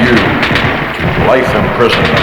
you to life imprisonment.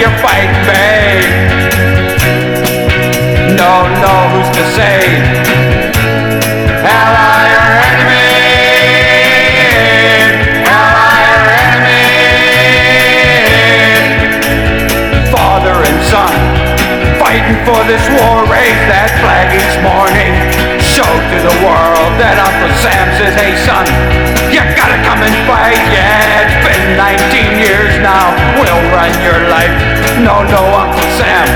You're fighting, babe. No, no, who's to say? Ally or enemy? Ally or enemy? Father and son, fighting for this war, raise that flag each morning. Show to the world that Uncle Sam says, hey son, you gotta come and fight. Yeah, it's been 19 years now, we'll run your life. No, no, Uncle Sam,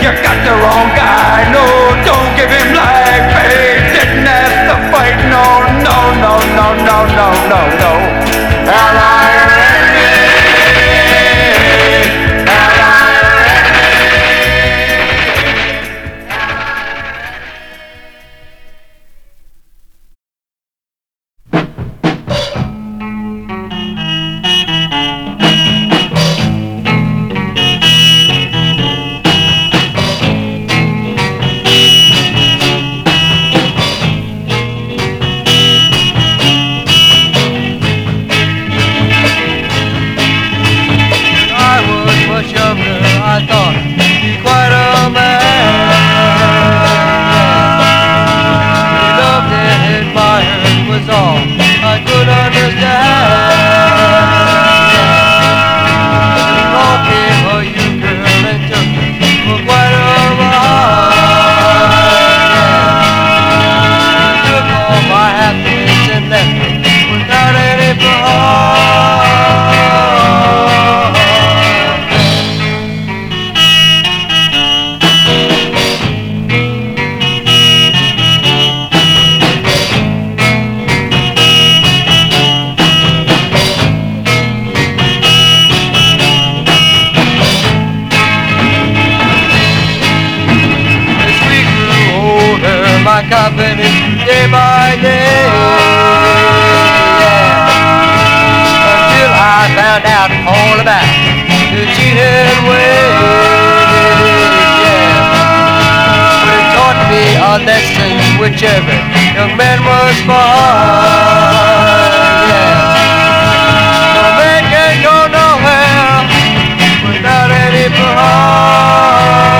you got the wrong guy. No, don't give him life. Hey, didn't have to fight. No, no, no, no, no, no, no, no. Ally my confidence day by day. Yeah. Until I found out all about the cheating way. Yeah. But it taught me a lesson which every young man must find. Yeah. No man can go nowhere without any pride.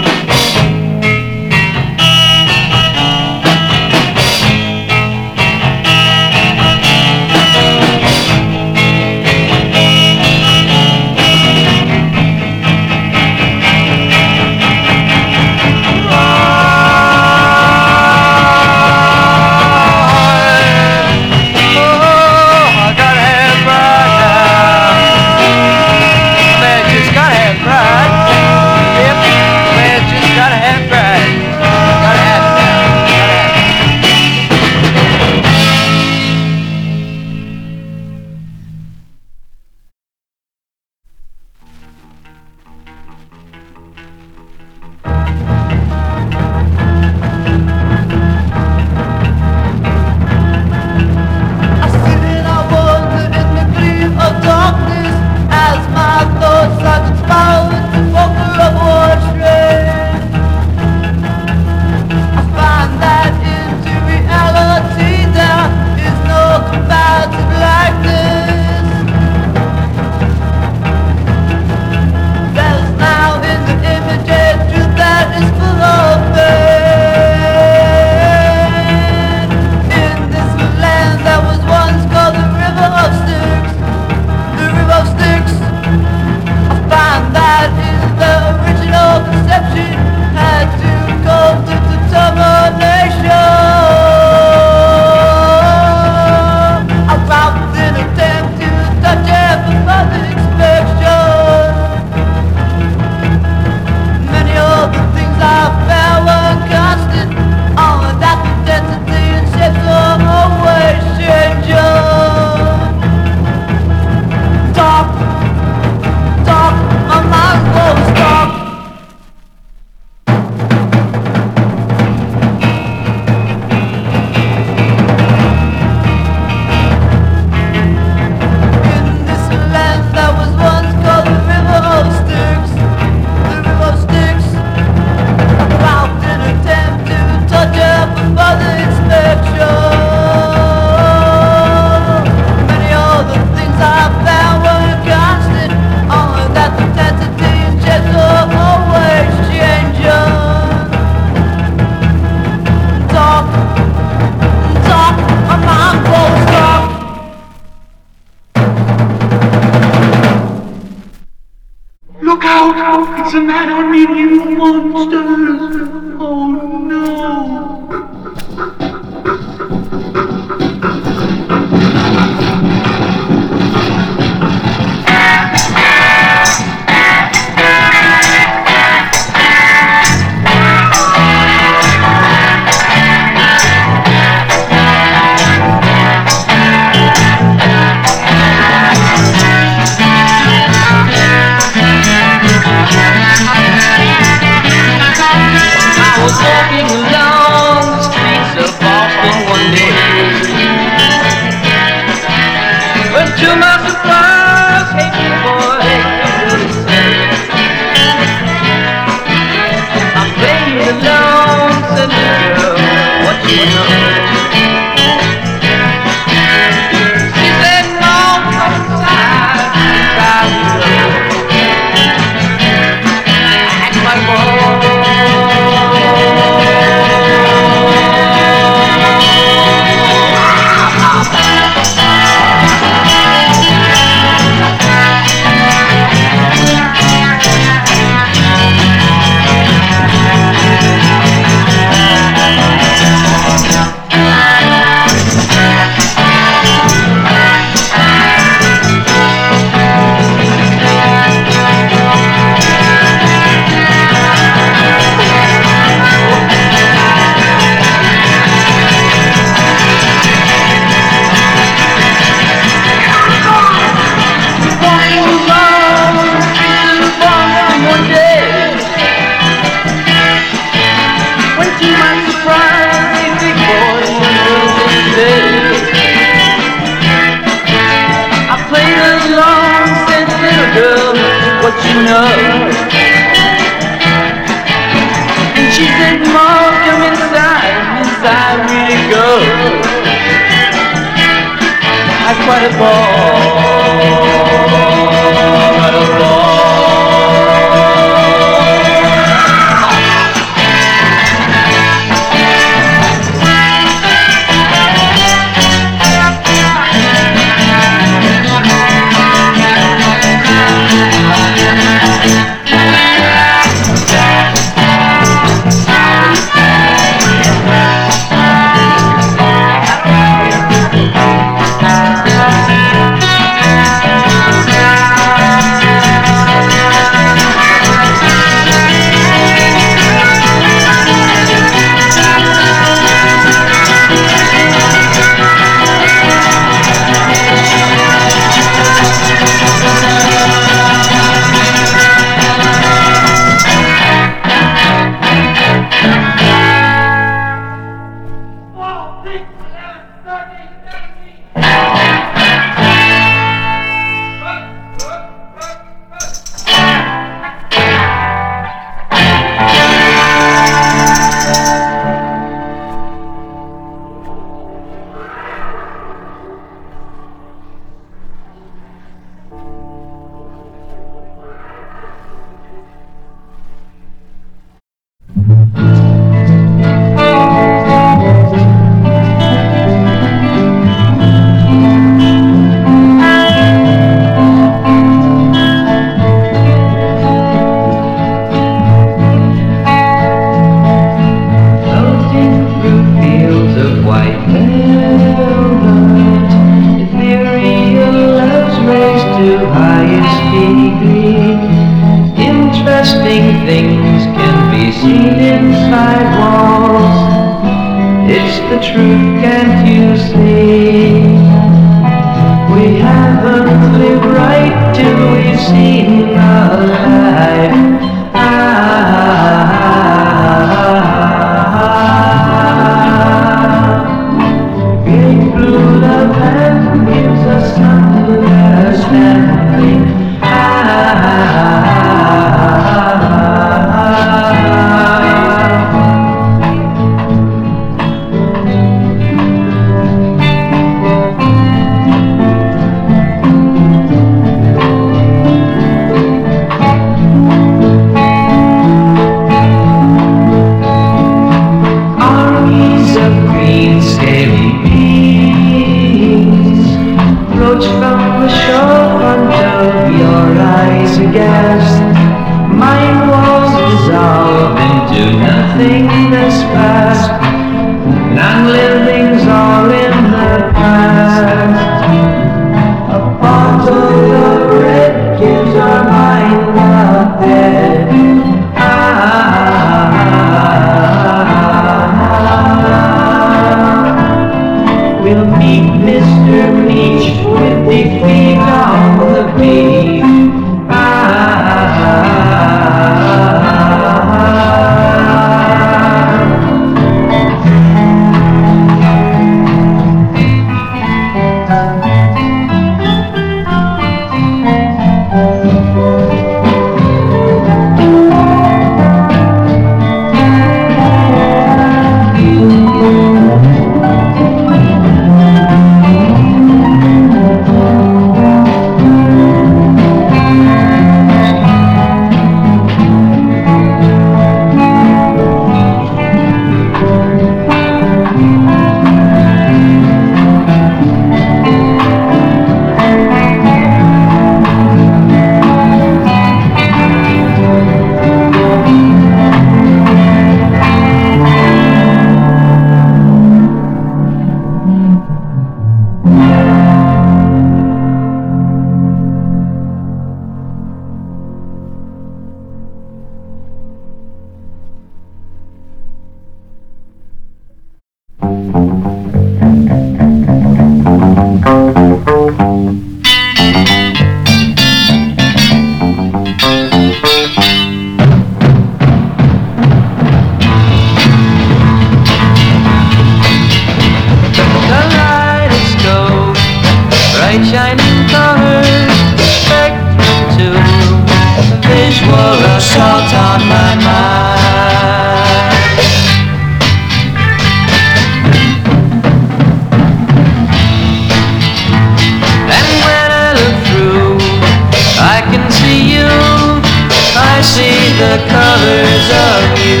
the colors of you.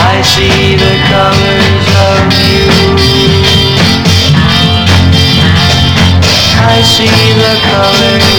I see the colors of you. I see the colors.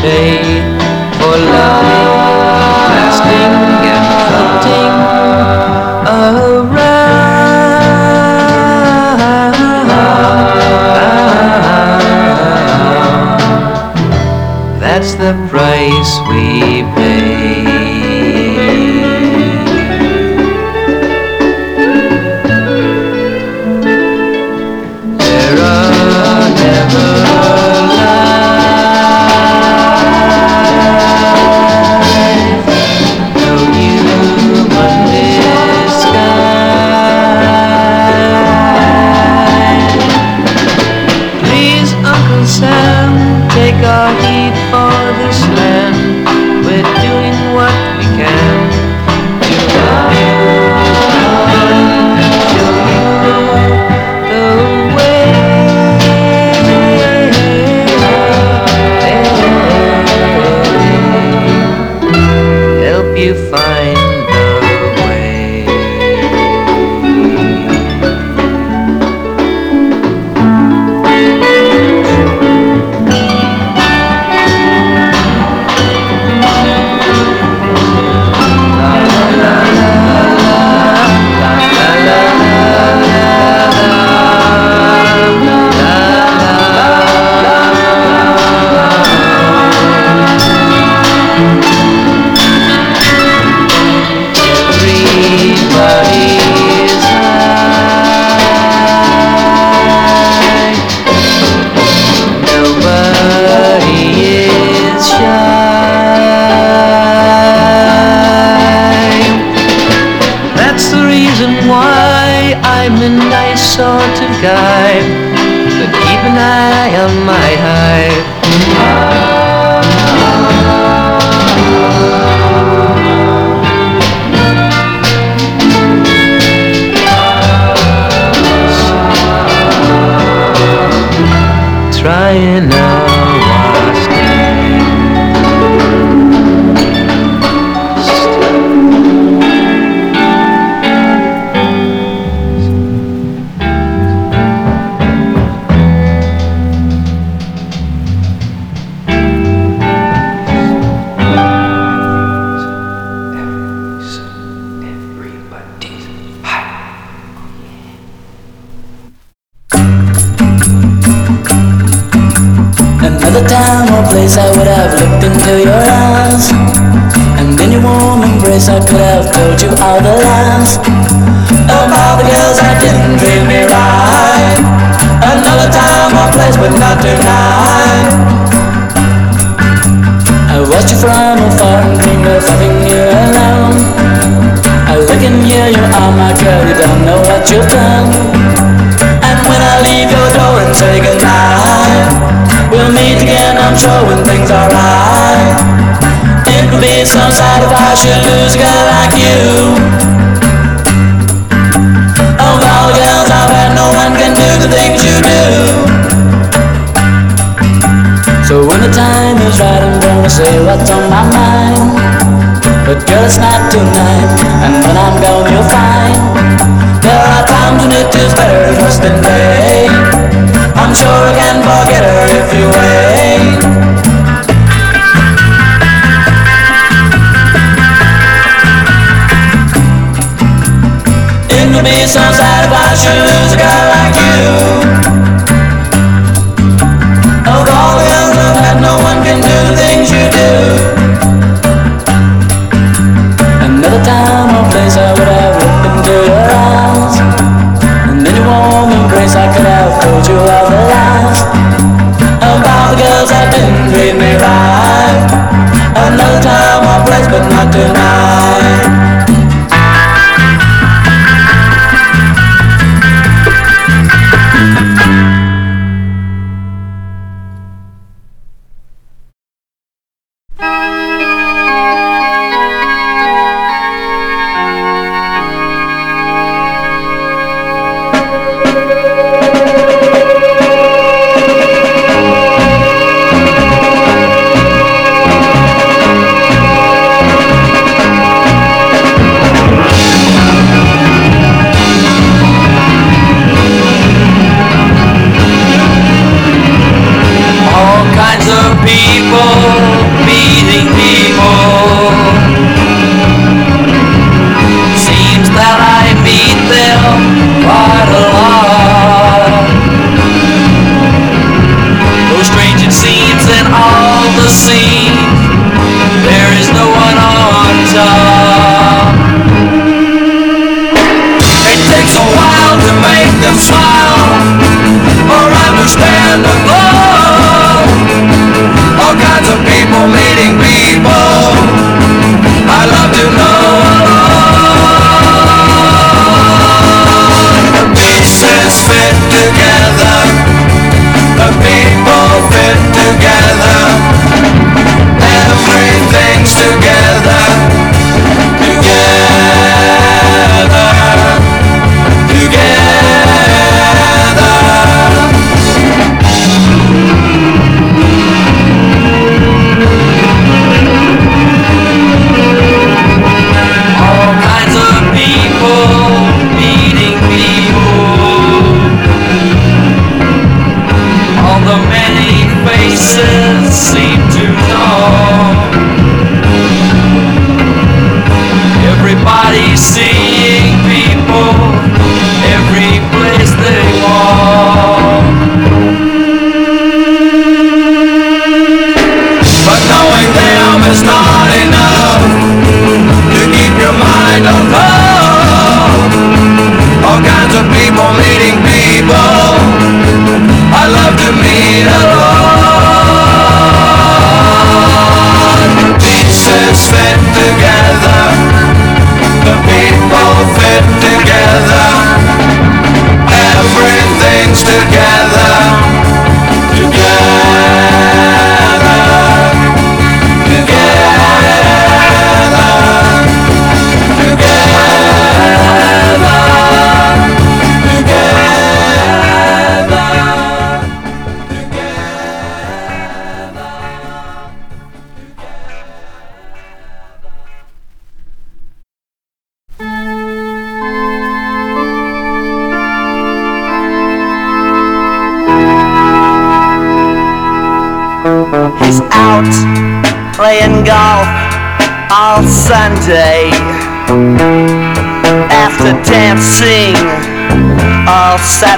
pay for loving, lasting, and floating around. That's the price we pay. A nice sort of guy,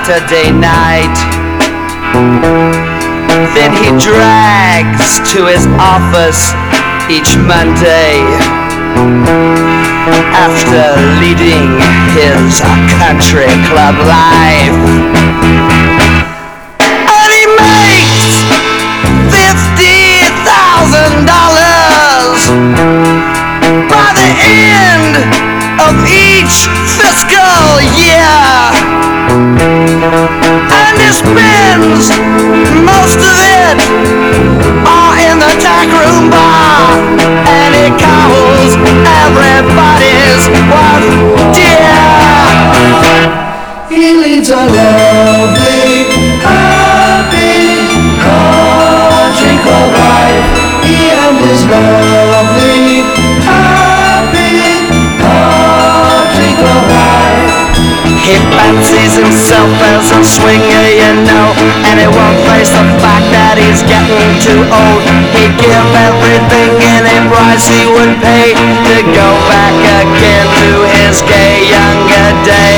Saturday night. Then he drags to his office each Monday after leading his country club life. Price he would pay to go back again to his gay younger days.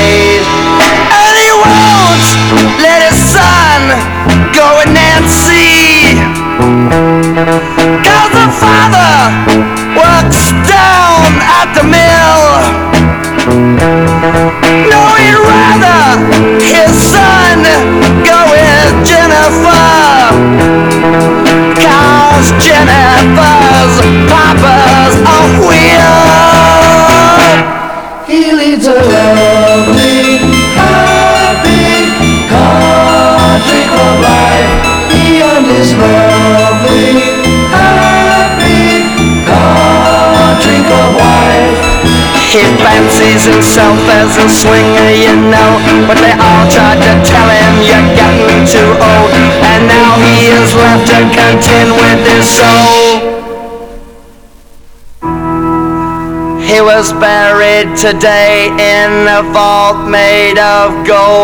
Fancies himself as a swinger, you know, but they all tried to tell him you're getting too old, and now he is left to contend with his soul. He was buried today in a vault made of gold.